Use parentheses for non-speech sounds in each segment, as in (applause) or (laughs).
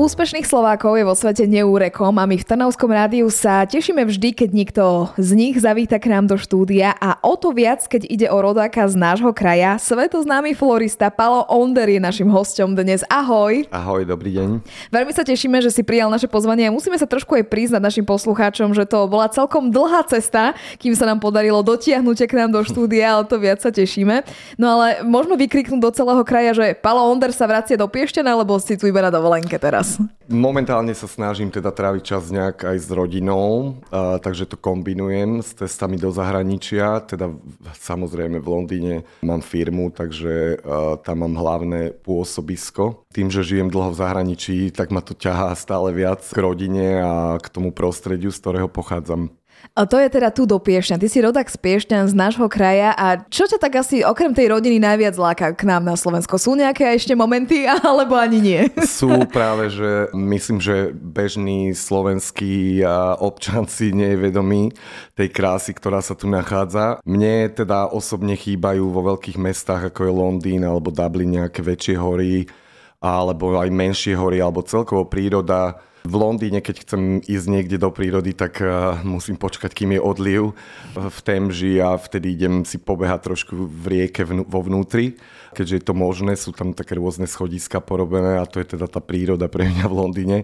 Úspešných Slovákov je vo svete neúrekom a my v Trnavskom rádiu sa tešíme vždy, keď niekto z nich zavíta k nám do štúdia a o to viac, keď ide o rodáka z nášho kraja. Svetoznámy florista Palo Onder je našim hostom dnes. Ahoj. Ahoj, dobrý deň. Veľmi sa tešíme, že si prijal naše pozvanie a musíme sa trošku aj priznať našim poslucháčom, že to bola celkom dlhá cesta, kým sa nám podarilo dotiahnuť k nám do štúdia, ale to viac sa tešíme. No ale môžeme vykriknúť do celého kraja, že Palo Onder sa vracia do Piešťana, alebo si tu iba na dovolenke teraz. Momentálne sa snažím teda tráviť čas nejak aj s rodinou, uh, takže to kombinujem s testami do zahraničia. Teda samozrejme v Londýne mám firmu, takže uh, tam mám hlavné pôsobisko. Tým, že žijem dlho v zahraničí, tak ma to ťahá stále viac k rodine a k tomu prostrediu, z ktorého pochádzam. A to je teda tu do Piešťan. Ty si rodak z Piešťan, z nášho kraja a čo ťa tak asi okrem tej rodiny najviac láka k nám na Slovensko? Sú nejaké ešte momenty (laughs) alebo ani nie? Sú práve, že myslím, že bežný slovenský občan si nie je vedomý tej krásy, ktorá sa tu nachádza. Mne teda osobne chýbajú vo veľkých mestách ako je Londýn alebo Dublin nejaké väčšie hory alebo aj menšie hory alebo celkovo príroda v Londýne, keď chcem ísť niekde do prírody, tak uh, musím počkať, kým je odliv v Temži a vtedy idem si pobehať trošku v rieke vo vnútri keďže je to možné, sú tam také rôzne schodiska porobené a to je teda tá príroda pre mňa v Londýne.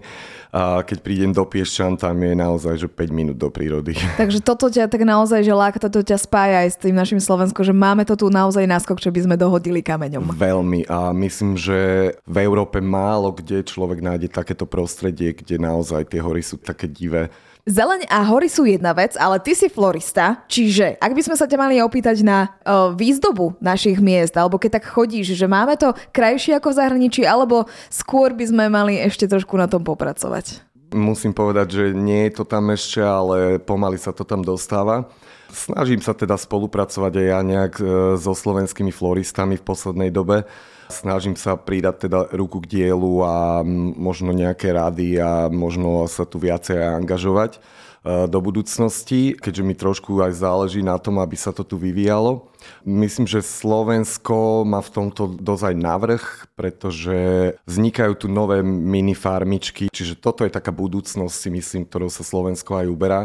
A keď prídem do Piešťan, tam je naozaj, že 5 minút do prírody. (laughs) Takže toto ťa tak naozaj, že láka, toto ťa spája aj s tým našim Slovenskom, že máme to tu naozaj náskok, že by sme dohodili kameňom. Veľmi a myslím, že v Európe málo kde človek nájde takéto prostredie, kde naozaj tie hory sú také divé Zeleň a hory sú jedna vec, ale ty si florista, čiže ak by sme sa ťa mali opýtať na uh, výzdobu našich miest, alebo keď tak chodíš, že máme to krajšie ako v zahraničí, alebo skôr by sme mali ešte trošku na tom popracovať? Musím povedať, že nie je to tam ešte, ale pomaly sa to tam dostáva. Snažím sa teda spolupracovať aj ja nejak e, so slovenskými floristami v poslednej dobe. Snažím sa pridať teda ruku k dielu a možno nejaké rady a možno sa tu viacej angažovať do budúcnosti, keďže mi trošku aj záleží na tom, aby sa to tu vyvíjalo. Myslím, že Slovensko má v tomto dosť aj navrh, pretože vznikajú tu nové mini farmičky, čiže toto je taká budúcnosť, si myslím, ktorou sa Slovensko aj uberá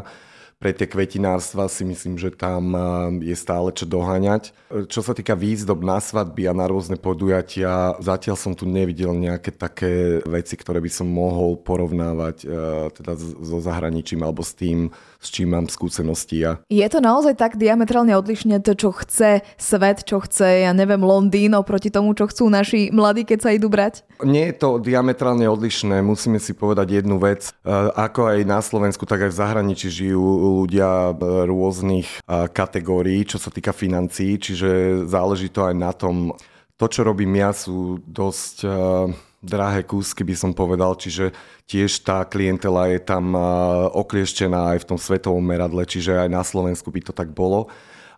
pre tie kvetinárstva si myslím, že tam je stále čo doháňať. Čo sa týka výzdob na svadby a na rôzne podujatia, zatiaľ som tu nevidel nejaké také veci, ktoré by som mohol porovnávať teda so zahraničím alebo s tým, s čím mám skúsenosti ja. Je to naozaj tak diametrálne odlišne to, čo chce svet, čo chce, ja neviem, Londýn oproti tomu, čo chcú naši mladí, keď sa idú brať? Nie je to diametrálne odlišné. Musíme si povedať jednu vec. E, ako aj na Slovensku, tak aj v zahraničí žijú ľudia rôznych e, kategórií, čo sa týka financií, čiže záleží to aj na tom, to, čo robím ja, sú dosť e, drahé kúsky, by som povedal, čiže tiež tá klientela je tam oklieštená aj v tom svetovom meradle, čiže aj na Slovensku by to tak bolo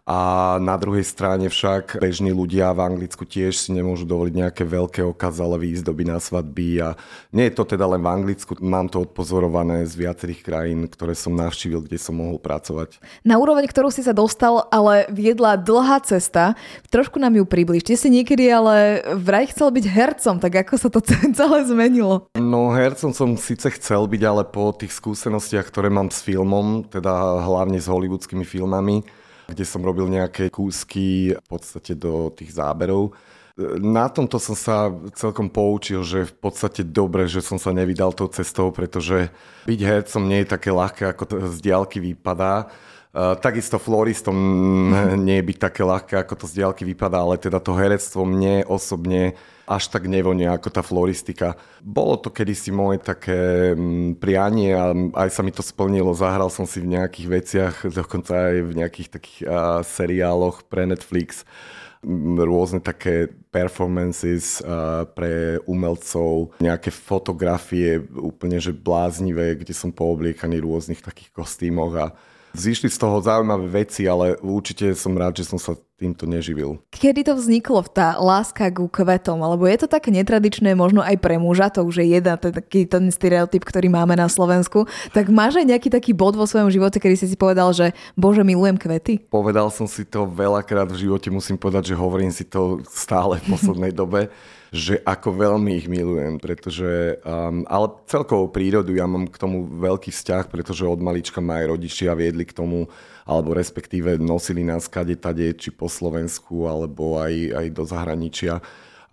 a na druhej strane však bežní ľudia v Anglicku tiež si nemôžu dovoliť nejaké veľké okazale výzdoby na svadby a nie je to teda len v Anglicku, mám to odpozorované z viacerých krajín, ktoré som navštívil, kde som mohol pracovať. Na úroveň, ktorú si sa dostal, ale viedla dlhá cesta, trošku nám ju približ. Ty si niekedy ale vraj chcel byť hercom, tak ako sa to (laughs) celé zmenilo? No hercom som síce chcel byť, ale po tých skúsenostiach, ktoré mám s filmom, teda hlavne s hollywoodskými filmami, kde som robil nejaké kúsky v podstate do tých záberov. Na tomto som sa celkom poučil, že v podstate dobre, že som sa nevydal tou cestou, pretože byť hercom nie je také ľahké, ako to z diálky vypadá. Takisto floristom (laughs) nie je byť také ľahké, ako to z diálky vypadá, ale teda to herectvo mne osobne až tak nevonia ako tá floristika. Bolo to kedysi moje také mm, prianie a aj sa mi to splnilo. Zahral som si v nejakých veciach, dokonca aj v nejakých takých uh, seriáloch pre Netflix rôzne také performances uh, pre umelcov, nejaké fotografie úplne že bláznivé, kde som poobliekaný v rôznych takých kostýmoch a Zišli z toho zaujímavé veci, ale určite som rád, že som sa týmto neživil. Kedy to vzniklo, tá láska ku kvetom? Alebo je to také netradičné možno aj pre muža, to už je jeden taký ten stereotyp, ktorý máme na Slovensku. Tak máš aj nejaký taký bod vo svojom živote, kedy si si povedal, že bože, milujem kvety? Povedal som si to veľakrát v živote, musím povedať, že hovorím si to stále v poslednej dobe že ako veľmi ich milujem, pretože, um, ale celkovú prírodu ja mám k tomu veľký vzťah, pretože od malička ma aj rodičia viedli k tomu, alebo respektíve nosili nás kade tade, či po Slovensku, alebo aj, aj do zahraničia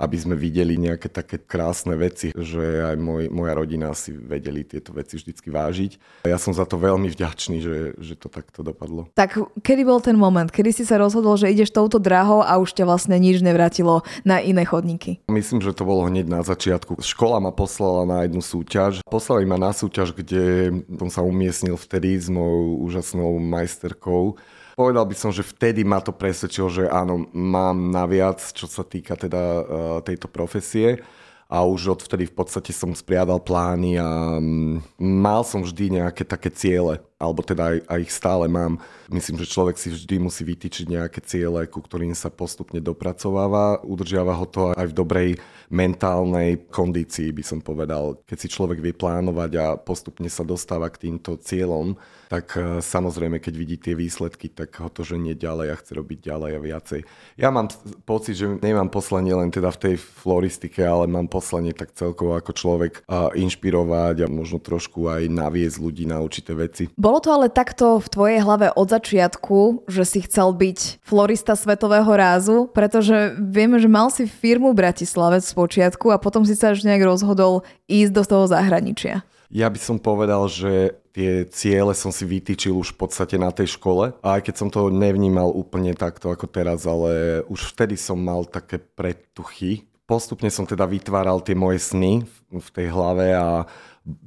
aby sme videli nejaké také krásne veci, že aj môj, moja rodina si vedeli tieto veci vždycky vážiť. Ja som za to veľmi vďačný, že, že to takto dopadlo. Tak kedy bol ten moment, kedy si sa rozhodol, že ideš touto drahou a už ťa vlastne nič nevrátilo na iné chodníky? Myslím, že to bolo hneď na začiatku. Škola ma poslala na jednu súťaž. Poslali ma na súťaž, kde som sa umiestnil vtedy s mojou úžasnou majsterkou Povedal by som, že vtedy ma to presvedčilo, že áno, mám naviac, čo sa týka teda uh, tejto profesie a už odvtedy v podstate som spriadal plány a um, mal som vždy nejaké také ciele, alebo teda aj, aj ich stále mám. Myslím, že človek si vždy musí vytýčiť nejaké ciele, ku ktorým sa postupne dopracováva. Udržiava ho to aj v dobrej mentálnej kondícii, by som povedal. Keď si človek vie plánovať a postupne sa dostáva k týmto cieľom, tak e, samozrejme, keď vidí tie výsledky, tak ho to ženie ďalej a chce robiť ďalej a viacej. Ja mám pocit, že nemám poslanie len teda v tej floristike, ale mám poslanie tak celkovo ako človek a inšpirovať a možno trošku aj naviesť ľudí na určité veci. Bolo to ale takto v tvojej hlave od začiatku, že si chcel byť florista svetového rázu, pretože vieme, že mal si firmu Bratislave z počiatku a potom si sa až nejak rozhodol ísť do toho zahraničia. Ja by som povedal, že tie ciele som si vytýčil už v podstate na tej škole. A aj keď som to nevnímal úplne takto ako teraz, ale už vtedy som mal také pretuchy. Postupne som teda vytváral tie moje sny v tej hlave a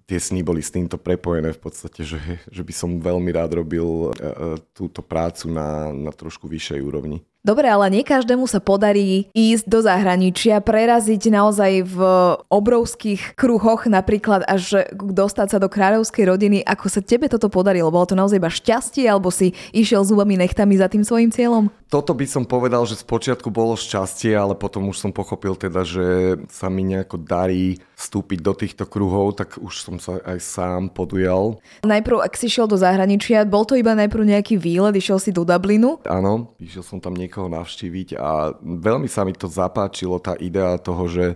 tie sny boli s týmto prepojené v podstate, že, že by som veľmi rád robil e, e, túto prácu na, na trošku vyššej úrovni. Dobre, ale nie každému sa podarí ísť do zahraničia, preraziť naozaj v obrovských kruhoch, napríklad až dostať sa do kráľovskej rodiny. Ako sa tebe toto podarilo? Bolo to naozaj iba šťastie, alebo si išiel zubami nechtami za tým svojim cieľom? Toto by som povedal, že spočiatku bolo šťastie, ale potom už som pochopil teda, že sa mi nejako darí vstúpiť do týchto kruhov, tak už som sa aj sám podujal. Najprv, ak si šiel do zahraničia, bol to iba najprv nejaký výlet, išiel si do Dublinu? Áno, išiel som tam niekoho navštíviť a veľmi sa mi to zapáčilo, tá idea toho, že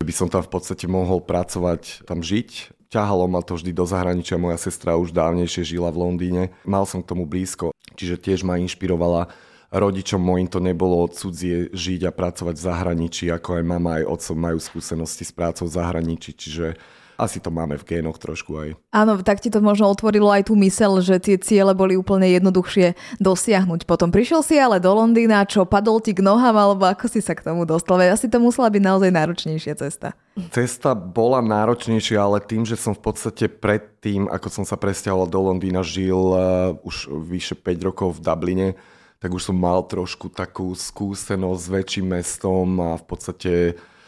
by som tam v podstate mohol pracovať, tam žiť. Ťahalo ma to vždy do zahraničia, moja sestra už dávnejšie žila v Londýne, mal som k tomu blízko, čiže tiež ma inšpirovala rodičom mojim to nebolo cudzie žiť a pracovať v zahraničí, ako aj mama, aj otcom majú skúsenosti s prácou v zahraničí, čiže asi to máme v génoch trošku aj. Áno, tak ti to možno otvorilo aj tú mysel, že tie ciele boli úplne jednoduchšie dosiahnuť. Potom prišiel si ale do Londýna, čo padol ti k nohám, alebo ako si sa k tomu dostal? Asi to musela byť naozaj náročnejšia cesta. Cesta bola náročnejšia, ale tým, že som v podstate predtým, ako som sa presťahoval do Londýna, žil uh, už vyše 5 rokov v Dubline, tak už som mal trošku takú skúsenosť s väčším mestom a v podstate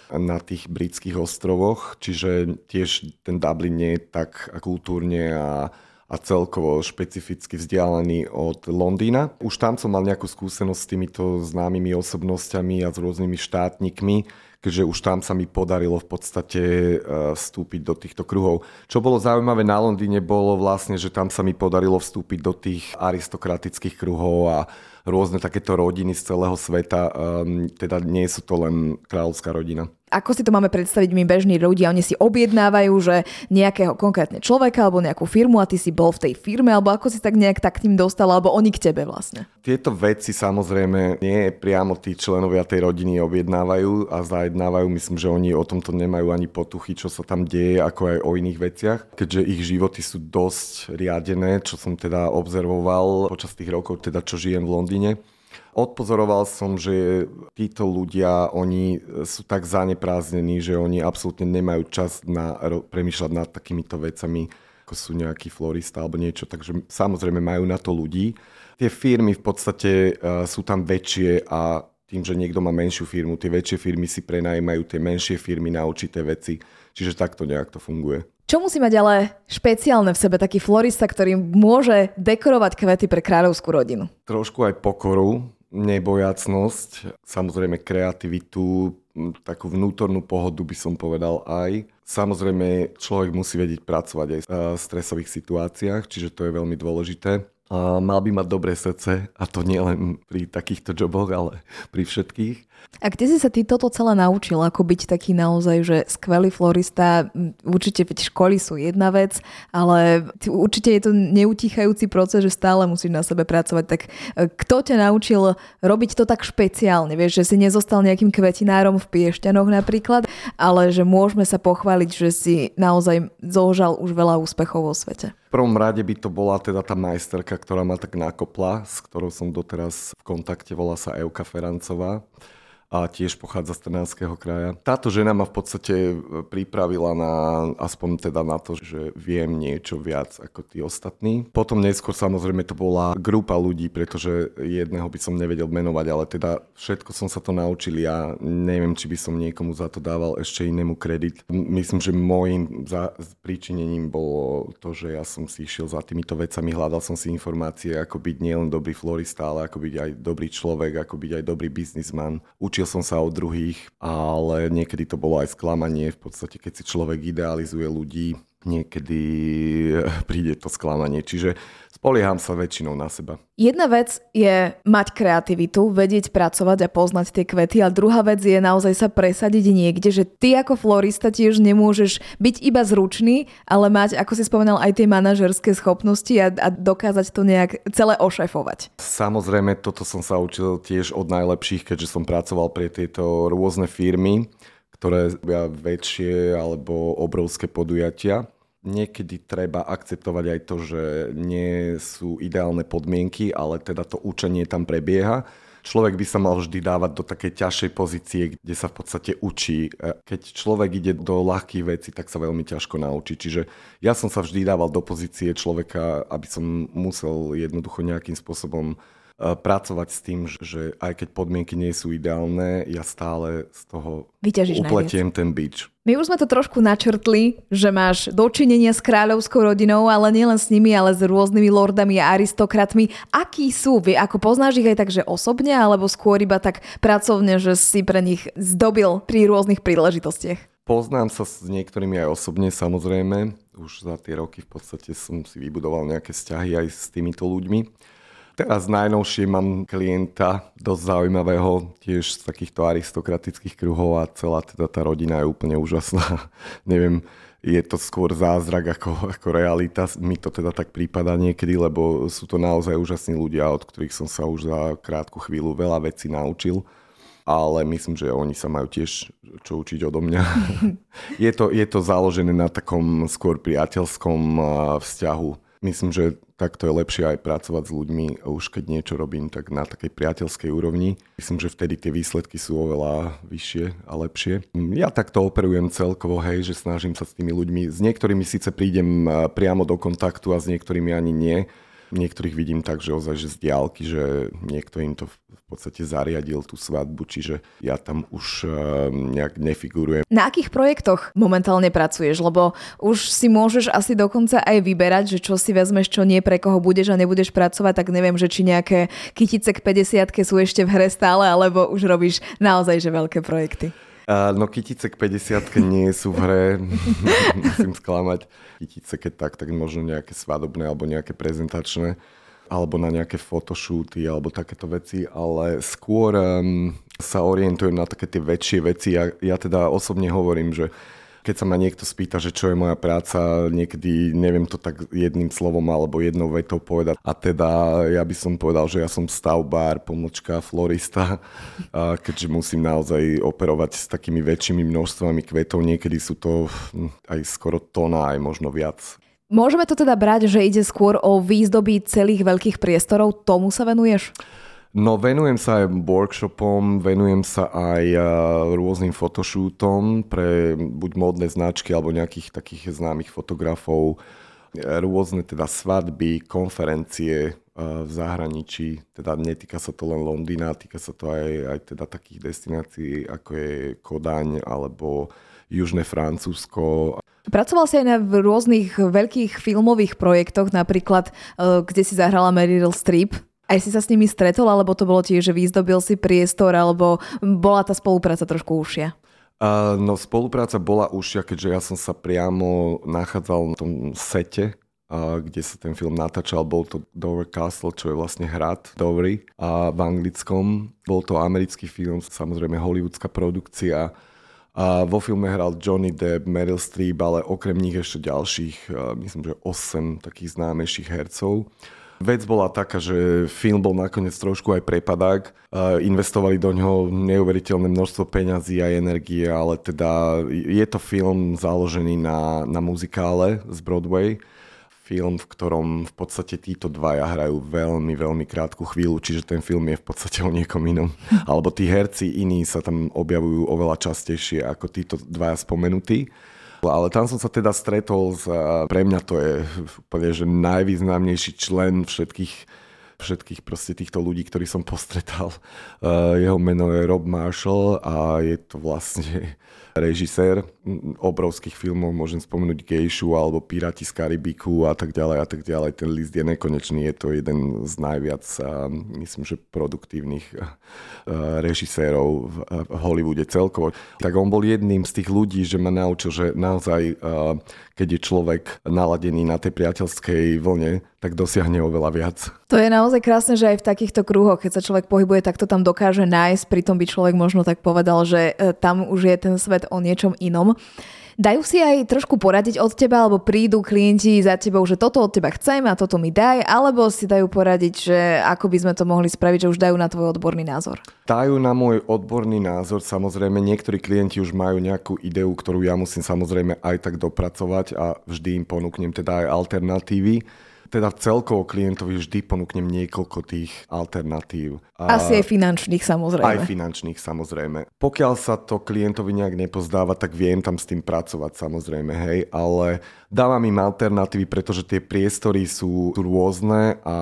na tých britských ostrovoch, čiže tiež ten Dublin nie je tak kultúrne a, a celkovo špecificky vzdialený od Londýna. Už tam som mal nejakú skúsenosť s týmito známymi osobnosťami a s rôznymi štátnikmi, keďže už tam sa mi podarilo v podstate e, vstúpiť do týchto kruhov. Čo bolo zaujímavé na Londýne bolo vlastne, že tam sa mi podarilo vstúpiť do tých aristokratických kruhov a rôzne takéto rodiny z celého sveta, um, teda nie sú to len kráľovská rodina. Ako si to máme predstaviť my bežní ľudia? Oni si objednávajú, že nejakého konkrétne človeka alebo nejakú firmu a ty si bol v tej firme, alebo ako si tak nejak tak k ním dostal, alebo oni k tebe vlastne? Tieto veci samozrejme nie priamo tí členovia tej rodiny objednávajú a zajednávajú. Myslím, že oni o tomto nemajú ani potuchy, čo sa tam deje, ako aj o iných veciach. Keďže ich životy sú dosť riadené, čo som teda observoval počas tých rokov, teda čo žijem v Londýne Odpozoroval som, že títo ľudia, oni sú tak zaneprázdnení, že oni absolútne nemajú čas na premýšľať nad takýmito vecami, ako sú nejaký florista alebo niečo, takže samozrejme majú na to ľudí. Tie firmy v podstate uh, sú tam väčšie a tým, že niekto má menšiu firmu, tie väčšie firmy si prenajímajú tie menšie firmy na určité veci. Čiže takto nejak to funguje. Čo musí mať ale špeciálne v sebe taký florista, ktorý môže dekorovať kvety pre kráľovskú rodinu? Trošku aj pokoru, nebojacnosť, samozrejme kreativitu, takú vnútornú pohodu by som povedal aj. Samozrejme, človek musí vedieť pracovať aj v stresových situáciách, čiže to je veľmi dôležité. Mal by mať dobré srdce a to nie len pri takýchto joboch, ale pri všetkých. A kde si sa ty toto celé naučil, ako byť taký naozaj, že skvelý florista? Určite veď školy sú jedna vec, ale určite je to neutichajúci proces, že stále musíš na sebe pracovať. Tak e, kto ťa naučil robiť to tak špeciálne? Vieš, že si nezostal nejakým kvetinárom v Piešťanoch napríklad, ale že môžeme sa pochváliť, že si naozaj zožal už veľa úspechov vo svete prvom rade by to bola teda tá majsterka, ktorá ma tak nakopla, s ktorou som doteraz v kontakte, volá sa Euka Ferancová a tiež pochádza z Trnavského kraja. Táto žena ma v podstate e, pripravila na, aspoň teda na to, že viem niečo viac ako tí ostatní. Potom neskôr samozrejme to bola grupa ľudí, pretože jedného by som nevedel menovať, ale teda všetko som sa to naučil ja. Neviem, či by som niekomu za to dával ešte inému kredit. Myslím, že môjim za, príčinením bolo to, že ja som si išiel za týmito vecami, hľadal som si informácie, ako byť nielen dobrý florista, ale ako byť aj dobrý človek, ako byť aj dobrý biznisman. Učil Učil som sa od druhých, ale niekedy to bolo aj sklamanie. V podstate, keď si človek idealizuje ľudí, niekedy príde to sklamanie. Čiže spolieham sa väčšinou na seba. Jedna vec je mať kreativitu, vedieť pracovať a poznať tie kvety, a druhá vec je naozaj sa presadiť niekde, že ty ako florista tiež nemôžeš byť iba zručný, ale mať, ako si spomenal, aj tie manažerské schopnosti a, a dokázať to nejak celé ošefovať. Samozrejme, toto som sa učil tiež od najlepších, keďže som pracoval pre tieto rôzne firmy, ktoré väčšie alebo obrovské podujatia niekedy treba akceptovať aj to, že nie sú ideálne podmienky, ale teda to učenie tam prebieha. Človek by sa mal vždy dávať do takej ťažšej pozície, kde sa v podstate učí. Keď človek ide do ľahkých vecí, tak sa veľmi ťažko naučí. Čiže ja som sa vždy dával do pozície človeka, aby som musel jednoducho nejakým spôsobom E, pracovať s tým, že aj keď podmienky nie sú ideálne, ja stále z toho Vyťažíš upletiem najviac. ten bič. My už sme to trošku načrtli, že máš dočinenia s kráľovskou rodinou, ale nielen s nimi, ale s rôznymi lordami a aristokratmi. Akí sú? Vy ako poznáš ich aj tak, že osobne, alebo skôr iba tak pracovne, že si pre nich zdobil pri rôznych príležitostiach? Poznám sa s niektorými aj osobne, samozrejme. Už za tie roky v podstate som si vybudoval nejaké vzťahy aj s týmito ľuďmi. Teraz najnovšie mám klienta dosť zaujímavého, tiež z takýchto aristokratických kruhov a celá teda tá rodina je úplne úžasná. (laughs) Neviem, je to skôr zázrak ako, ako realita. Mi to teda tak prípada niekedy, lebo sú to naozaj úžasní ľudia, od ktorých som sa už za krátku chvíľu veľa vecí naučil. Ale myslím, že oni sa majú tiež čo učiť odo mňa. (laughs) je, to, je to založené na takom skôr priateľskom vzťahu myslím, že takto je lepšie aj pracovať s ľuďmi, už keď niečo robím, tak na takej priateľskej úrovni. Myslím, že vtedy tie výsledky sú oveľa vyššie a lepšie. Ja takto operujem celkovo, hej, že snažím sa s tými ľuďmi, s niektorými síce prídem priamo do kontaktu a s niektorými ani nie, Niektorých vidím tak, že ozaj, že z diálky, že niekto im to v podstate zariadil tú svadbu, čiže ja tam už uh, nejak nefigurujem. Na akých projektoch momentálne pracuješ? Lebo už si môžeš asi dokonca aj vyberať, že čo si vezmeš, čo nie, pre koho budeš a nebudeš pracovať, tak neviem, že či nejaké kytice k 50 sú ešte v hre stále, alebo už robíš naozaj že veľké projekty. No kytice k 50 nie sú v hre, (laughs) musím sklamať. Kytice keď tak, tak možno nejaké svadobné alebo nejaké prezentačné alebo na nejaké fotoshooty alebo takéto veci, ale skôr um, sa orientujem na také tie väčšie veci. Ja, ja teda osobne hovorím, že keď sa ma niekto spýta, že čo je moja práca, niekedy neviem to tak jedným slovom alebo jednou vetou povedať. A teda ja by som povedal, že ja som stavbár, pomočka, florista, a keďže musím naozaj operovať s takými väčšími množstvami kvetov, niekedy sú to hm, aj skoro tona, aj možno viac. Môžeme to teda brať, že ide skôr o výzdoby celých veľkých priestorov, tomu sa venuješ? No venujem sa aj workshopom, venujem sa aj rôznym fotoshootom pre buď modné značky alebo nejakých takých známych fotografov, rôzne teda svadby, konferencie v zahraničí, teda netýka sa to len Londýna, týka sa to aj, aj teda takých destinácií ako je Kodaň alebo Južné Francúzsko. Pracoval si aj na rôznych veľkých filmových projektoch, napríklad kde si zahrala Meryl Streep Aj si sa s nimi stretol, alebo to bolo tiež, že vyzdobil si priestor, alebo bola tá spolupráca trošku užšia? Uh, no spolupráca bola užšia, keďže ja som sa priamo nachádzal na tom sete, kde sa ten film natáčal. Bol to Dover Castle, čo je vlastne hrad Dovery a v anglickom. Bol to americký film, samozrejme hollywoodská produkcia. A vo filme hral Johnny Depp, Meryl Streep, ale okrem nich ešte ďalších, myslím, že 8 takých známejších hercov. Vec bola taká, že film bol nakoniec trošku aj prepadák. Investovali do ňoho neuveriteľné množstvo peňazí a energie, ale teda je to film založený na, na muzikále z Broadway film, v ktorom v podstate títo dvaja hrajú veľmi, veľmi krátku chvíľu, čiže ten film je v podstate o niekom inom. (laughs) Alebo tí herci iní sa tam objavujú oveľa častejšie ako títo dvaja spomenutí. Ale tam som sa teda stretol s, pre mňa to je úplne, že najvýznamnejší člen všetkých všetkých proste týchto ľudí, ktorí som (laughs) postretal. Jeho meno je Rob Marshall a je to vlastne režisér obrovských filmov, môžem spomenúť Gejšu alebo Piráti z Karibiku a tak ďalej a tak ďalej. Ten list je nekonečný, je to jeden z najviac, myslím, že produktívnych režisérov v Hollywoode celkovo. Tak on bol jedným z tých ľudí, že ma naučil, že naozaj, keď je človek naladený na tej priateľskej vlne, tak dosiahne oveľa viac. To je naozaj krásne, že aj v takýchto kruhoch, keď sa človek pohybuje, tak to tam dokáže nájsť, pritom by človek možno tak povedal, že e, tam už je ten svet o niečom inom. Dajú si aj trošku poradiť od teba, alebo prídu klienti za tebou, že toto od teba chcem a toto mi daj, alebo si dajú poradiť, že ako by sme to mohli spraviť, že už dajú na tvoj odborný názor? Dajú na môj odborný názor, samozrejme, niektorí klienti už majú nejakú ideu, ktorú ja musím samozrejme aj tak dopracovať a vždy im ponúknem teda aj alternatívy teda celkovo klientovi vždy ponúknem niekoľko tých alternatív. A Asi aj finančných samozrejme. Aj finančných samozrejme. Pokiaľ sa to klientovi nejak nepozdáva, tak viem tam s tým pracovať samozrejme, hej, ale dávam im alternatívy, pretože tie priestory sú rôzne a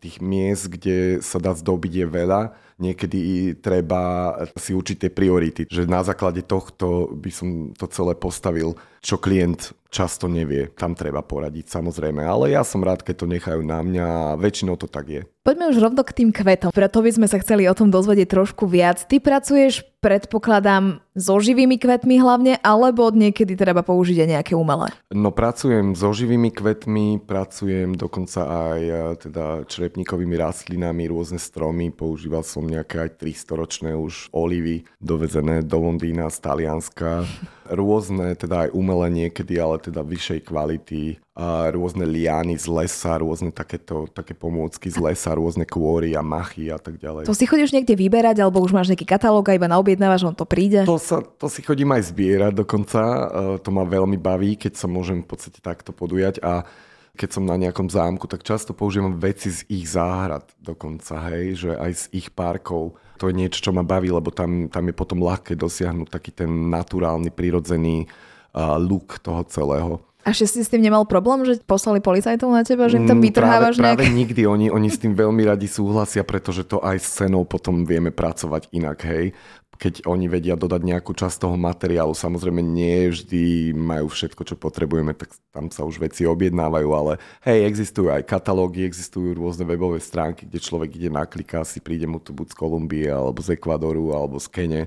tých miest, kde sa dá zdobiť je veľa niekedy treba si učiť tie priority, že na základe tohto by som to celé postavil, čo klient často nevie. Tam treba poradiť samozrejme, ale ja som rád, keď to nechajú na mňa a väčšinou to tak je. Poďme už rovno k tým kvetom, preto by sme sa chceli o tom dozvedieť trošku viac. Ty pracuješ, predpokladám, so živými kvetmi hlavne, alebo niekedy treba použiť aj nejaké umelé? No pracujem so živými kvetmi, pracujem dokonca aj e, teda črepníkovými rastlinami, rôzne stromy, používal som nejaké aj 300 ročné už olivy, dovezené do Londýna z Talianska (laughs) rôzne, teda aj umelé niekedy, ale teda vyššej kvality, a rôzne liány z lesa, rôzne takéto, také pomôcky z lesa, rôzne kôry a machy a tak ďalej. To si chodíš niekde vyberať, alebo už máš nejaký katalóg a iba naobjednávaš, on to príde? To, sa, to si chodím aj zbierať dokonca, e, to ma veľmi baví, keď sa môžem v podstate takto podujať a keď som na nejakom zámku, tak často používam veci z ich záhrad dokonca, hej, že aj z ich parkov to je niečo, čo ma baví, lebo tam, tam je potom ľahké dosiahnuť taký ten naturálny, prirodzený uh, look toho celého. A že si s tým nemal problém, že poslali policajtov na teba, že im tam mm, vytrhávaš práve, nejak... práve nikdy, oni, oni s tým veľmi radi súhlasia, pretože to aj s cenou potom vieme pracovať inak, hej keď oni vedia dodať nejakú časť toho materiálu. Samozrejme, nie vždy majú všetko, čo potrebujeme, tak tam sa už veci objednávajú, ale hej, existujú aj katalógy, existujú rôzne webové stránky, kde človek ide nakliká, si príde mu to buď z Kolumbie, alebo z Ekvadoru, alebo z Kene,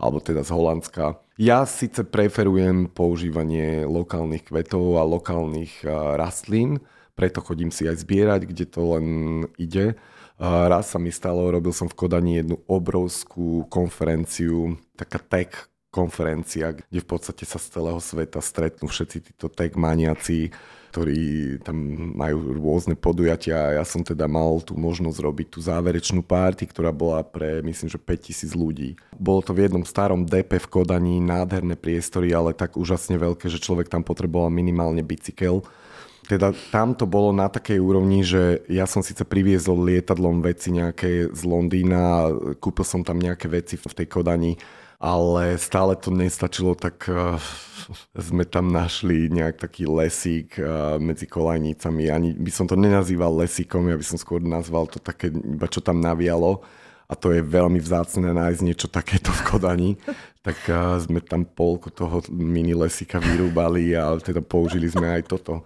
alebo teda z Holandska. Ja síce preferujem používanie lokálnych kvetov a lokálnych rastlín, preto chodím si aj zbierať, kde to len ide Raz sa mi stalo, robil som v Kodani jednu obrovskú konferenciu, taká tech konferencia, kde v podstate sa z celého sveta stretnú všetci títo tech maniaci, ktorí tam majú rôzne podujatia ja som teda mal tú možnosť robiť tú záverečnú párty, ktorá bola pre myslím, že 5000 ľudí. Bolo to v jednom starom DP v Kodani, nádherné priestory, ale tak úžasne veľké, že človek tam potreboval minimálne bicykel teda tam to bolo na takej úrovni, že ja som síce priviezol lietadlom veci nejaké z Londýna, kúpil som tam nejaké veci v tej Kodani, ale stále to nestačilo, tak uh, sme tam našli nejak taký lesík uh, medzi kolajnicami. Ani by som to nenazýval lesíkom, ja by som skôr nazval to také, iba čo tam navialo a to je veľmi vzácne nájsť niečo takéto v Kodani, (laughs) tak sme tam polku toho mini lesika vyrúbali a teda použili sme aj toto.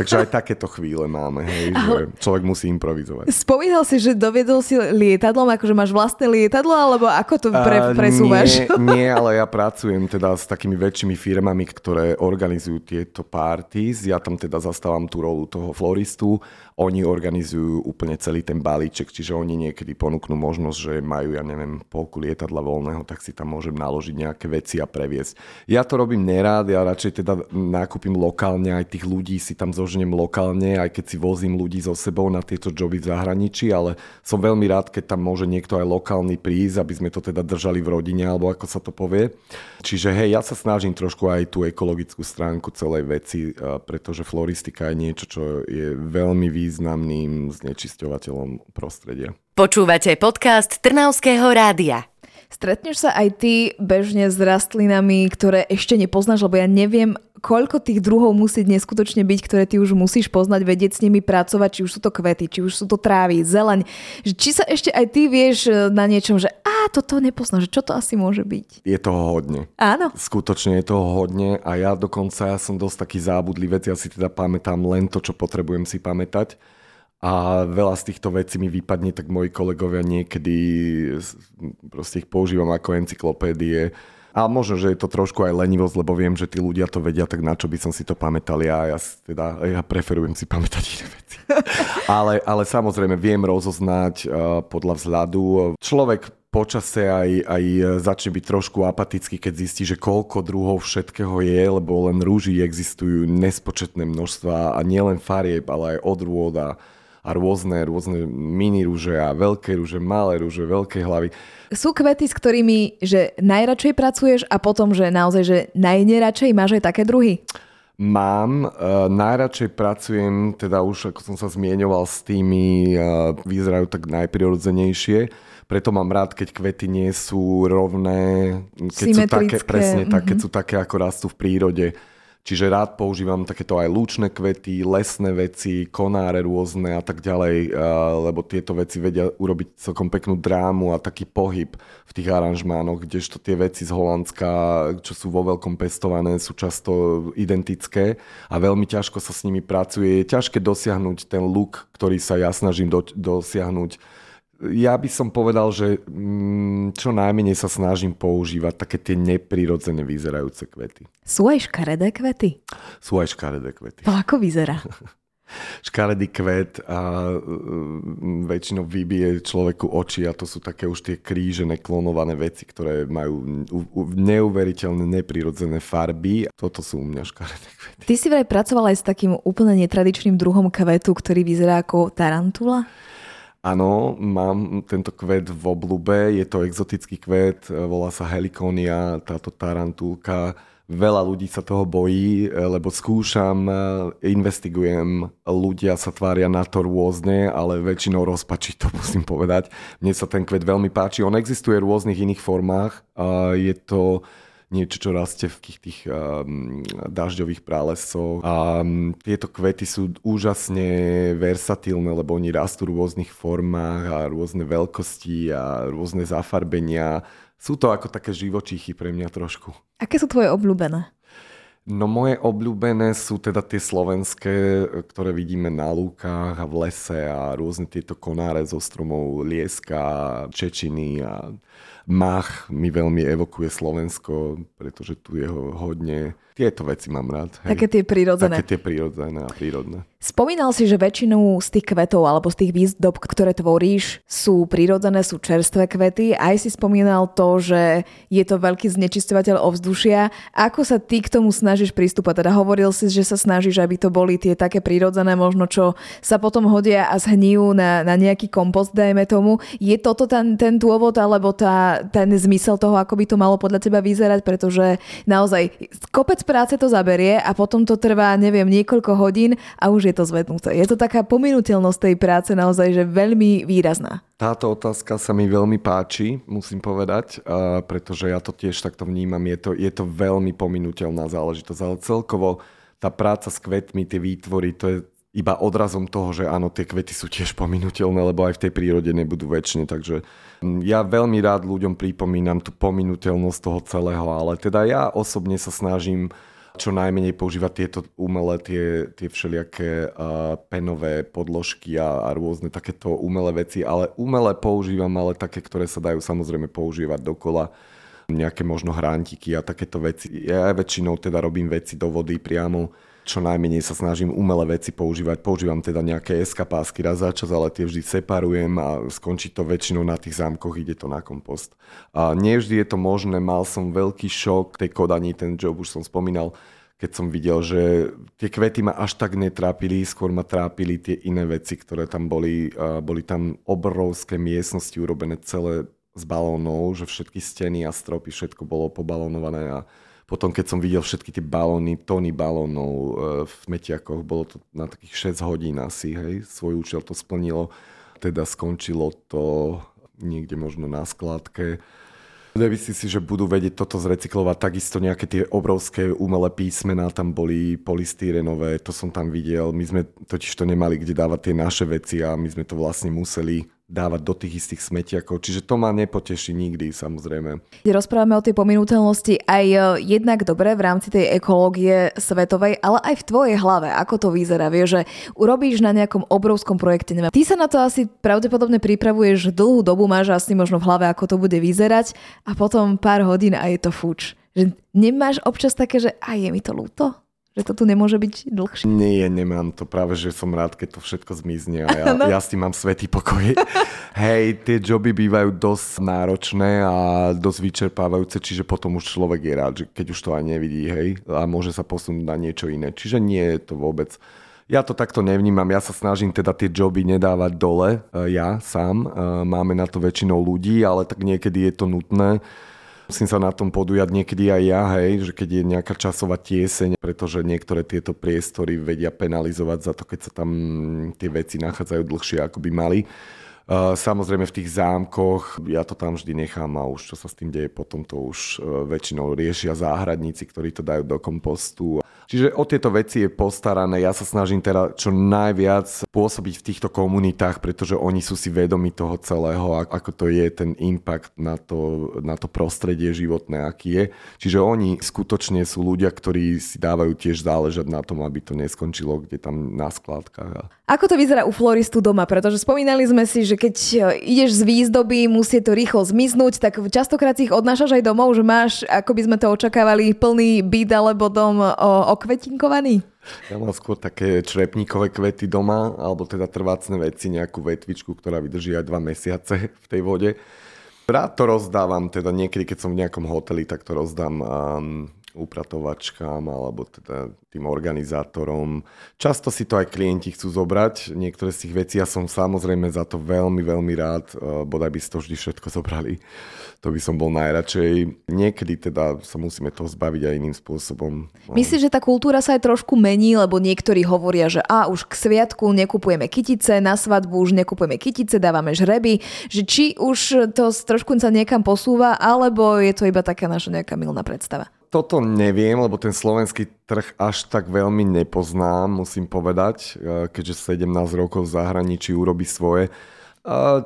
Takže aj takéto chvíle máme, hej, že človek musí improvizovať. Spomínal si, že doviedol si lietadlom, akože máš vlastné lietadlo, alebo ako to pre, presúvaš? Uh, (laughs) nie, nie, ale ja pracujem teda s takými väčšími firmami, ktoré organizujú tieto parties. Ja tam teda zastávam tú rolu toho floristu oni organizujú úplne celý ten balíček, čiže oni niekedy ponúknú možnosť, že majú, ja neviem, polku lietadla voľného, tak si tam môžem naložiť nejaké veci a previesť. Ja to robím nerád, ja radšej teda nákupím lokálne, aj tých ľudí si tam zoženiem lokálne, aj keď si vozím ľudí so sebou na tieto joby v zahraničí, ale som veľmi rád, keď tam môže niekto aj lokálny prísť, aby sme to teda držali v rodine, alebo ako sa to povie. Čiže hej, ja sa snažím trošku aj tú ekologickú stránku celej veci, pretože floristika je niečo, čo je veľmi významným znečisťovateľom prostredia. Počúvate podcast Trnavského rádia. Stretneš sa aj ty bežne s rastlinami, ktoré ešte nepoznáš, lebo ja neviem, koľko tých druhov musí neskutočne byť, ktoré ty už musíš poznať, vedieť s nimi pracovať, či už sú to kvety, či už sú to trávy, zeleň. Či sa ešte aj ty vieš e, na niečom, že a toto nepoznáš, čo to asi môže byť? Je toho hodne. Áno. Skutočne je toho hodne a ja dokonca ja som dosť taký zábudlý vec, ja si teda pamätám len to, čo potrebujem si pamätať a veľa z týchto vecí mi vypadne, tak moji kolegovia niekedy proste ich používam ako encyklopédie a možno, že je to trošku aj lenivosť, lebo viem, že tí ľudia to vedia, tak na čo by som si to pamätal ja. Ja, teda, ja preferujem si pamätať iné veci. (laughs) ale, ale samozrejme viem rozoznať uh, podľa vzhľadu. Človek počase aj, aj začne byť trošku apatický, keď zistí, že koľko druhov všetkého je, lebo len rúži existujú nespočetné množstva a nielen farieb, ale aj odrôd a a rôzne, rôzne mini rúže a veľké rúže, malé rúže, veľké hlavy. Sú kvety, s ktorými že najradšej pracuješ a potom, že naozaj, že najneradšej máš aj také druhy? Mám, uh, najradšej pracujem, teda už ako som sa zmienoval s tými, uh, vyzerajú tak najprirodzenejšie, preto mám rád, keď kvety nie sú rovné, keď sú také, presne mm-hmm. tak, keď mhm. sú také, ako rastú v prírode Čiže rád používam takéto aj lúčne kvety, lesné veci, konáre rôzne a tak ďalej, lebo tieto veci vedia urobiť celkom peknú drámu a taký pohyb v tých aranžmánoch, kdežto tie veci z Holandska, čo sú vo veľkom pestované, sú často identické a veľmi ťažko sa s nimi pracuje. Je ťažké dosiahnuť ten look, ktorý sa ja snažím do, dosiahnuť ja by som povedal, že mm, čo najmenej sa snažím používať také tie neprirodzené vyzerajúce kvety. Sú aj škaredé kvety? Sú aj škaredé kvety. To ako vyzerá? (laughs) škaredý kvet a mm, väčšinou vybije človeku oči a to sú také už tie krížené, klonované veci, ktoré majú neuveriteľné, neprirodzené farby. Toto sú u mňa škaredé (laughs) kvety. Ty si vraj pracoval aj s takým úplne netradičným druhom kvetu, ktorý vyzerá ako tarantula? Áno, mám tento kvet v oblúbe, je to exotický kvet, volá sa Heliconia, táto tarantulka. Veľa ľudí sa toho bojí, lebo skúšam, investigujem, ľudia sa tvária na to rôzne, ale väčšinou rozpačí to (laughs) musím povedať. Mne sa ten kvet veľmi páči, on existuje v rôznych iných formách. Je to niečo, čo rastie v takých tých um, dažďových pralescoch. A um, tieto kvety sú úžasne versatilné, lebo oni rastú v rôznych formách a rôzne veľkosti a rôzne zafarbenia. Sú to ako také živočíchy pre mňa trošku. Aké sú tvoje obľúbené? No moje obľúbené sú teda tie slovenské, ktoré vidíme na lúkach a v lese a rôzne tieto konáre zo stromov lieska, čečiny a Mach mi veľmi evokuje Slovensko, pretože tu je ho hodne. Tieto veci mám rád. Hej. Také tie prírodzené. Také tie prírodzené a prírodné. Spomínal si, že väčšinu z tých kvetov alebo z tých výzdob, ktoré tvoríš, sú prírodzené, sú čerstvé kvety. Aj si spomínal to, že je to veľký znečisťovateľ ovzdušia. Ako sa ty k tomu snažíš pristúpať? Teda hovoril si, že sa snažíš, aby to boli tie také prírodzené, možno čo sa potom hodia a zhnijú na, na nejaký kompost, dajme tomu. Je toto ten, ten dôvod alebo tá, ten zmysel toho, ako by to malo podľa teba vyzerať? Pretože naozaj kopec práce to zaberie a potom to trvá, neviem, niekoľko hodín a už je to zvednuté. Je to taká pominuteľnosť tej práce naozaj, že veľmi výrazná. Táto otázka sa mi veľmi páči, musím povedať, pretože ja to tiež takto vnímam. Je to, je to veľmi pominuteľná záležitosť, ale celkovo tá práca s kvetmi, tie výtvory, to je iba odrazom toho, že áno, tie kvety sú tiež pominuteľné, lebo aj v tej prírode nebudú väčšine, takže mm, ja veľmi rád ľuďom pripomínam tú pominuteľnosť toho celého, ale teda ja osobne sa snažím čo najmenej používať tieto umelé, tie, tie všelijaké uh, penové podložky a, a rôzne takéto umelé veci, ale umelé používam, ale také, ktoré sa dajú samozrejme používať dokola nejaké možno hrántiky a takéto veci. Ja väčšinou teda robím veci do vody priamo, čo najmenej sa snažím umelé veci používať. Používam teda nejaké eskapásky raz za čas, ale tie vždy separujem a skončí to väčšinou na tých zámkoch, ide to na kompost. A nevždy je to možné, mal som veľký šok tej kodaní, ten job už som spomínal, keď som videl, že tie kvety ma až tak netrápili, skôr ma trápili tie iné veci, ktoré tam boli. Boli tam obrovské miestnosti urobené celé z balónov, že všetky steny a stropy, všetko bolo pobalónované a potom, keď som videl všetky tie balóny, tóny balónov e, v metiakoch, bolo to na takých 6 hodín asi, hej, svoj účel to splnilo. Teda skončilo to niekde možno na skladke. Nemyslím si, že budú vedieť toto zrecyklovať. Takisto nejaké tie obrovské umelé písmená tam boli polystýrenové, to som tam videl. My sme totiž to nemali kde dávať tie naše veci a my sme to vlastne museli dávať do tých istých smetiakov. Čiže to ma nepoteší nikdy, samozrejme. Rozprávame o tej pominuteľnosti aj e, jednak dobre v rámci tej ekológie svetovej, ale aj v tvojej hlave. Ako to vyzerá? Vieš, že urobíš na nejakom obrovskom projekte. Neviem. Ty sa na to asi pravdepodobne pripravuješ dlhú dobu, máš asi možno v hlave, ako to bude vyzerať a potom pár hodín a je to fuč. Že nemáš občas také, že aj je mi to ľúto? Že to tu nemôže byť dlhšie? Nie, nemám to. Práve, že som rád, keď to všetko zmizne a ja, (laughs) no. ja s tým mám svetý pokoj. (laughs) Hej, tie joby bývajú dosť náročné a dosť vyčerpávajúce, čiže potom už človek je rád, že keď už to aj nevidí, hej, a môže sa posunúť na niečo iné. Čiže nie je to vôbec... Ja to takto nevnímam, ja sa snažím teda tie joby nedávať dole, e, ja sám. E, máme na to väčšinou ľudí, ale tak niekedy je to nutné Musím sa na tom podujať niekedy aj ja, hej, že keď je nejaká časová tieseň, pretože niektoré tieto priestory vedia penalizovať za to, keď sa tam tie veci nachádzajú dlhšie, ako by mali. Samozrejme v tých zámkoch, ja to tam vždy nechám a už čo sa s tým deje potom, to už e, väčšinou riešia záhradníci, ktorí to dajú do kompostu Čiže o tieto veci je postarané. Ja sa snažím teda čo najviac pôsobiť v týchto komunitách, pretože oni sú si vedomi toho celého, ako to je ten impact na to, na to prostredie životné, aký je. Čiže oni skutočne sú ľudia, ktorí si dávajú tiež záležať na tom, aby to neskončilo kde tam na skladkách. Ako to vyzerá u floristu doma? Pretože spomínali sme si, že keď ideš z výzdoby, musí to rýchlo zmiznúť, tak častokrát si ich odnášaš aj domov, že máš, ako by sme to očakávali, plný byt alebo dom o okvetinkovaný? Ja mám skôr také črepníkové kvety doma, alebo teda trvácne veci, nejakú vetvičku, ktorá vydrží aj dva mesiace v tej vode. Rád to rozdávam, teda niekedy, keď som v nejakom hoteli, tak to rozdám um, upratovačkám alebo teda tým organizátorom. Často si to aj klienti chcú zobrať, niektoré z tých vecí ja som samozrejme za to veľmi, veľmi rád, uh, bodaj by si to vždy všetko (laughs) zobrali to by som bol najradšej. Niekedy teda sa musíme toho zbaviť aj iným spôsobom. Myslíš, že tá kultúra sa aj trošku mení, lebo niektorí hovoria, že a už k sviatku nekupujeme kytice, na svadbu už nekupujeme kytice, dávame žreby, že či už to trošku sa niekam posúva, alebo je to iba taká naša nejaká milná predstava? Toto neviem, lebo ten slovenský trh až tak veľmi nepoznám, musím povedať, e, keďže 17 rokov v zahraničí urobí svoje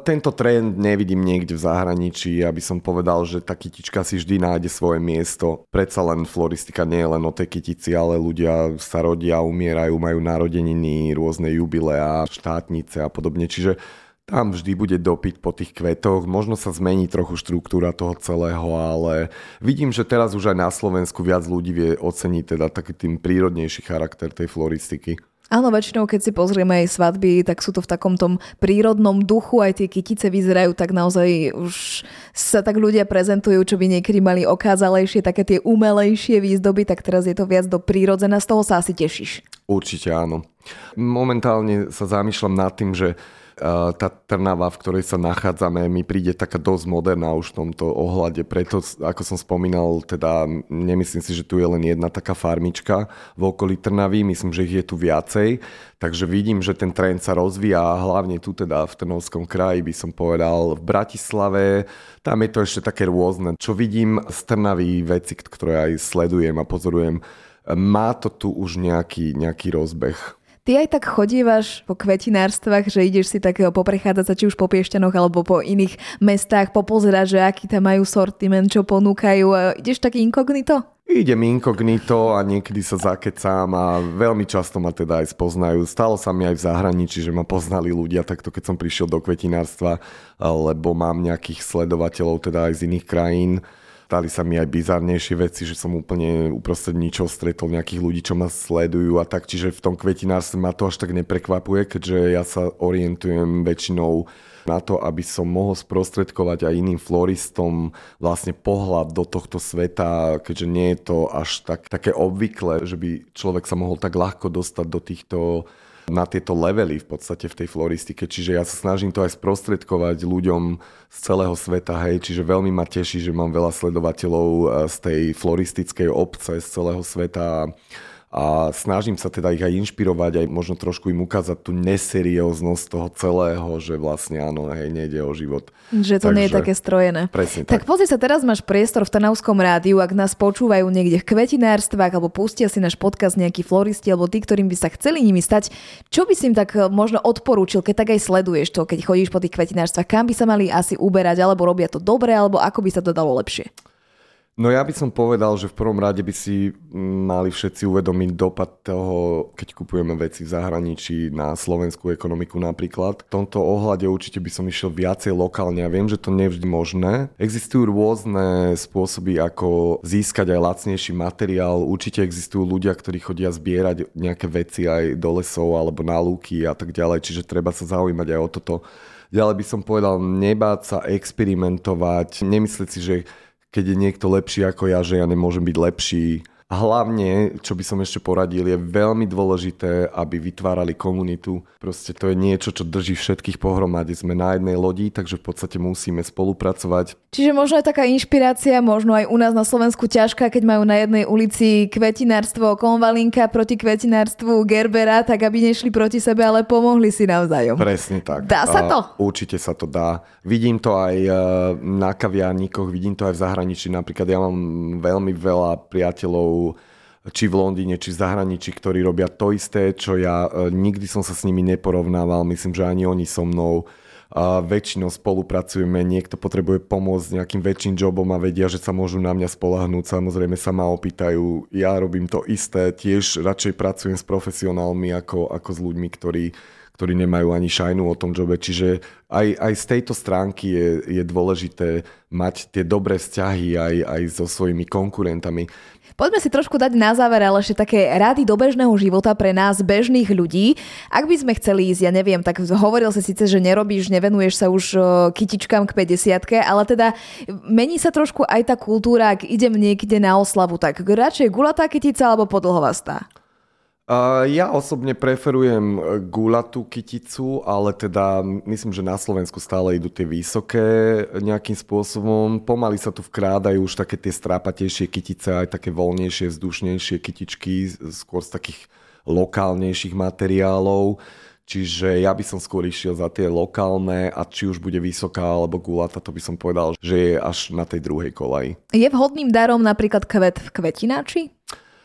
tento trend nevidím niekde v zahraničí, aby som povedal, že tá kytička si vždy nájde svoje miesto. Predsa len floristika nie je len o tej kytici, ale ľudia sa rodia, umierajú, majú narodeniny, rôzne jubileá, štátnice a podobne. Čiže tam vždy bude dopyt po tých kvetoch, možno sa zmení trochu štruktúra toho celého, ale vidím, že teraz už aj na Slovensku viac ľudí vie oceniť teda taký tým prírodnejší charakter tej floristiky. Áno, väčšinou, keď si pozrieme aj svadby, tak sú to v takom tom prírodnom duchu, aj tie kytice vyzerajú tak naozaj už sa tak ľudia prezentujú, čo by niekedy mali okázalejšie, také tie umelejšie výzdoby, tak teraz je to viac do prírodzená, z toho sa asi tešíš. Určite áno. Momentálne sa zamýšľam nad tým, že tá Trnava, v ktorej sa nachádzame, mi príde taká dosť moderná už v tomto ohľade. Preto, ako som spomínal, teda nemyslím si, že tu je len jedna taká farmička v okolí Trnavy, myslím, že ich je tu viacej. Takže vidím, že ten trend sa rozvíja, hlavne tu teda v Trnovskom kraji by som povedal, v Bratislave, tam je to ešte také rôzne. Čo vidím z Trnavy, veci, ktoré aj sledujem a pozorujem, má to tu už nejaký, nejaký rozbeh Ty aj tak chodívaš po kvetinárstvách, že ideš si tak poprechádzať sa či už po Piešťanoch alebo po iných mestách, popozerať, že aký tam majú sortiment, čo ponúkajú. Ideš taký inkognito? Idem inkognito a niekedy sa zakecám a veľmi často ma teda aj spoznajú. Stalo sa mi aj v zahraničí, že ma poznali ľudia takto, keď som prišiel do kvetinárstva, lebo mám nejakých sledovateľov teda aj z iných krajín. Stali sa mi aj bizarnejšie veci, že som úplne uprostred ničoho stretol nejakých ľudí, čo ma sledujú a tak, čiže v tom kvetinárstve ma to až tak neprekvapuje, keďže ja sa orientujem väčšinou na to, aby som mohol sprostredkovať aj iným floristom vlastne pohľad do tohto sveta, keďže nie je to až tak, také obvyklé, že by človek sa mohol tak ľahko dostať do týchto na tieto levely v podstate v tej floristike, čiže ja sa snažím to aj sprostredkovať ľuďom z celého sveta, hej, čiže veľmi ma teší, že mám veľa sledovateľov eh, z tej floristickej obce z celého sveta a snažím sa teda ich aj inšpirovať, aj možno trošku im ukázať tú neserióznosť toho celého, že vlastne áno, hej, nejde o život. Že to Takže, nie je také strojené. Presne tak. Tak pozri sa, teraz máš priestor v Trnavskom rádiu, ak nás počúvajú niekde v kvetinárstvách alebo pustia si náš podcast nejakí floristi alebo tí, ktorým by sa chceli nimi stať, čo by si im tak eh, možno odporúčil, keď tak aj sleduješ to, keď chodíš po tých kvetinárstvách, kam by sa mali asi uberať, alebo robia to dobre, alebo ako by sa to dalo lepšie? No ja by som povedal, že v prvom rade by si mali všetci uvedomiť dopad toho, keď kupujeme veci v zahraničí na slovenskú ekonomiku napríklad. V tomto ohľade určite by som išiel viacej lokálne a viem, že to nie vždy možné. Existujú rôzne spôsoby, ako získať aj lacnejší materiál. Určite existujú ľudia, ktorí chodia zbierať nejaké veci aj do lesov alebo na lúky a tak ďalej, čiže treba sa zaujímať aj o toto. Ďalej by som povedal, nebáť sa experimentovať, nemyslieť si, že keď je niekto lepší ako ja, že ja nemôžem byť lepší hlavne, čo by som ešte poradil, je veľmi dôležité, aby vytvárali komunitu. Proste to je niečo, čo drží všetkých pohromade. Sme na jednej lodi, takže v podstate musíme spolupracovať. Čiže možno aj taká inšpirácia, možno aj u nás na Slovensku ťažká, keď majú na jednej ulici kvetinárstvo Konvalinka proti kvetinárstvu Gerbera, tak aby nešli proti sebe, ale pomohli si navzájom. Presne tak. Dá sa to? A určite sa to dá. Vidím to aj e, na kaviarníkoch, vidím to aj v zahraničí. Napríklad ja mám veľmi veľa priateľov či v Londýne, či v zahraničí, ktorí robia to isté, čo ja. E, nikdy som sa s nimi neporovnával, myslím, že ani oni so mnou. A väčšinou spolupracujeme, niekto potrebuje pomôcť s nejakým väčším jobom a vedia, že sa môžu na mňa spolahnúť. Samozrejme sa ma opýtajú, ja robím to isté, tiež radšej pracujem s profesionálmi ako, ako s ľuďmi, ktorí, ktorí nemajú ani šajnu o tom jobe. Čiže aj, aj z tejto stránky je, je dôležité mať tie dobré vzťahy aj, aj so svojimi konkurentami. Poďme si trošku dať na záver ale ešte také rady do bežného života pre nás, bežných ľudí. Ak by sme chceli ísť, ja neviem, tak hovoril si síce, že nerobíš, nevenuješ sa už kytičkám k 50 ale teda mení sa trošku aj tá kultúra, ak idem niekde na oslavu, tak radšej gulatá kytica alebo podlhovastá? Ja osobne preferujem gulatú kyticu, ale teda myslím, že na Slovensku stále idú tie vysoké nejakým spôsobom. Pomaly sa tu vkrádajú už také tie strápatejšie kytice, aj také voľnejšie, vzdušnejšie kytičky, skôr z takých lokálnejších materiálov. Čiže ja by som skôr išiel za tie lokálne a či už bude vysoká alebo gulata, to by som povedal, že je až na tej druhej kolaji. Je vhodným darom napríklad kvet v kvetináči?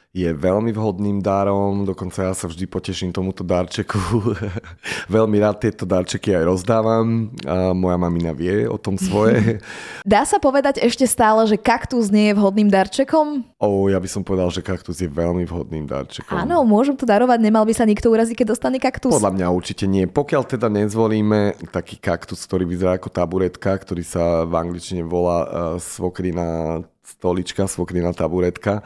Je veľmi vhodným darom, dokonca ja sa vždy poteším tomuto darčeku. (laughs) veľmi rád tieto darčeky aj rozdávam a moja mamina vie o tom svoje. (laughs) Dá sa povedať ešte stále, že kaktus nie je vhodným darčekom? O, ja by som povedal, že kaktus je veľmi vhodným darčekom. Áno, môžem to darovať, nemal by sa nikto uraziť, keď dostane kaktus? Podľa mňa určite nie. Pokiaľ teda nezvolíme taký kaktus, ktorý vyzerá ako taburetka, ktorý sa v angličtine volá uh, svokrina stolička, svokrina taburetka,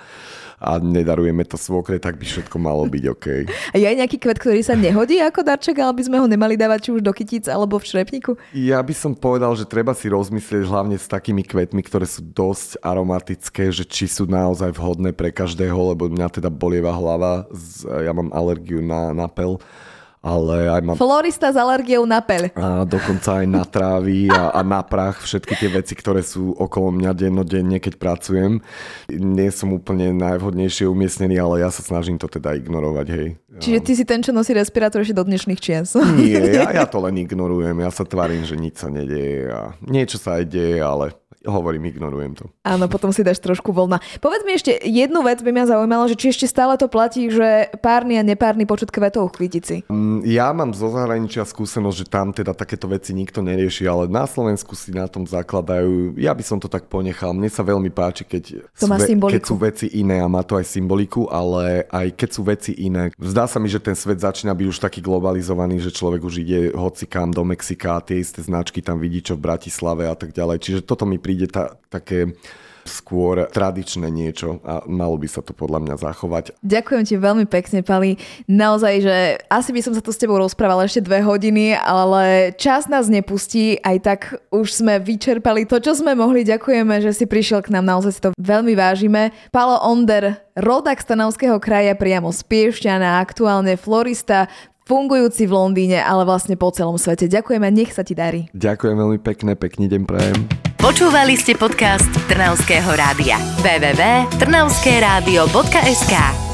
a nedarujeme to svokre, tak by všetko malo byť OK. A je aj nejaký kvet, ktorý sa nehodí ako darček, ale by sme ho nemali dávať či už do kytíc alebo v šrepniku? Ja by som povedal, že treba si rozmyslieť hlavne s takými kvetmi, ktoré sú dosť aromatické, že či sú naozaj vhodné pre každého, lebo mňa teda bolieva hlava, ja mám alergiu na, na pel ale aj mám... Florista s alergiou na peľ. A dokonca aj na trávy a, a na prach, všetky tie veci, ktoré sú okolo mňa dennodenne, keď pracujem. Nie som úplne najvhodnejšie umiestnený, ale ja sa snažím to teda ignorovať, hej. Čiže ty si ten, čo nosí respirátor ešte do dnešných čias. Nie, ja, ja (laughs) to len ignorujem, ja sa tvarím, že nič sa nedieje a niečo sa aj deje, ale hovorím, ignorujem to. Áno, potom si dáš trošku voľna. Povedz mi ešte jednu vec, by mňa zaujímalo, že či ešte stále to platí, že párny a nepárny počet kvetov v kvitici. Mm, ja mám zo zahraničia skúsenosť, že tam teda takéto veci nikto nerieši, ale na Slovensku si na tom zakladajú. Ja by som to tak ponechal. Mne sa veľmi páči, keď, to sú, ve- keď sú veci iné a má to aj symboliku, ale aj keď sú veci iné. Zdá sa mi, že ten svet začína byť už taký globalizovaný, že človek už ide hoci kam do Mexika a tie isté značky tam vidí, čo v Bratislave a tak ďalej. Čiže toto mi príde tá, také skôr tradičné niečo a malo by sa to podľa mňa zachovať. Ďakujem ti veľmi pekne, Pali. Naozaj, že asi by som sa tu s tebou rozprávala ešte dve hodiny, ale čas nás nepustí, aj tak už sme vyčerpali to, čo sme mohli. Ďakujeme, že si prišiel k nám, naozaj si to veľmi vážime. Palo Onder, rodak Stanavského kraja priamo z Piešťana, aktuálne florista, fungujúci v Londýne, ale vlastne po celom svete. Ďakujeme, nech sa ti darí. Ďakujem veľmi pekne, pekný deň prajem. Počúvali ste podcast Trnavského rádia. www.trnavskeradio.sk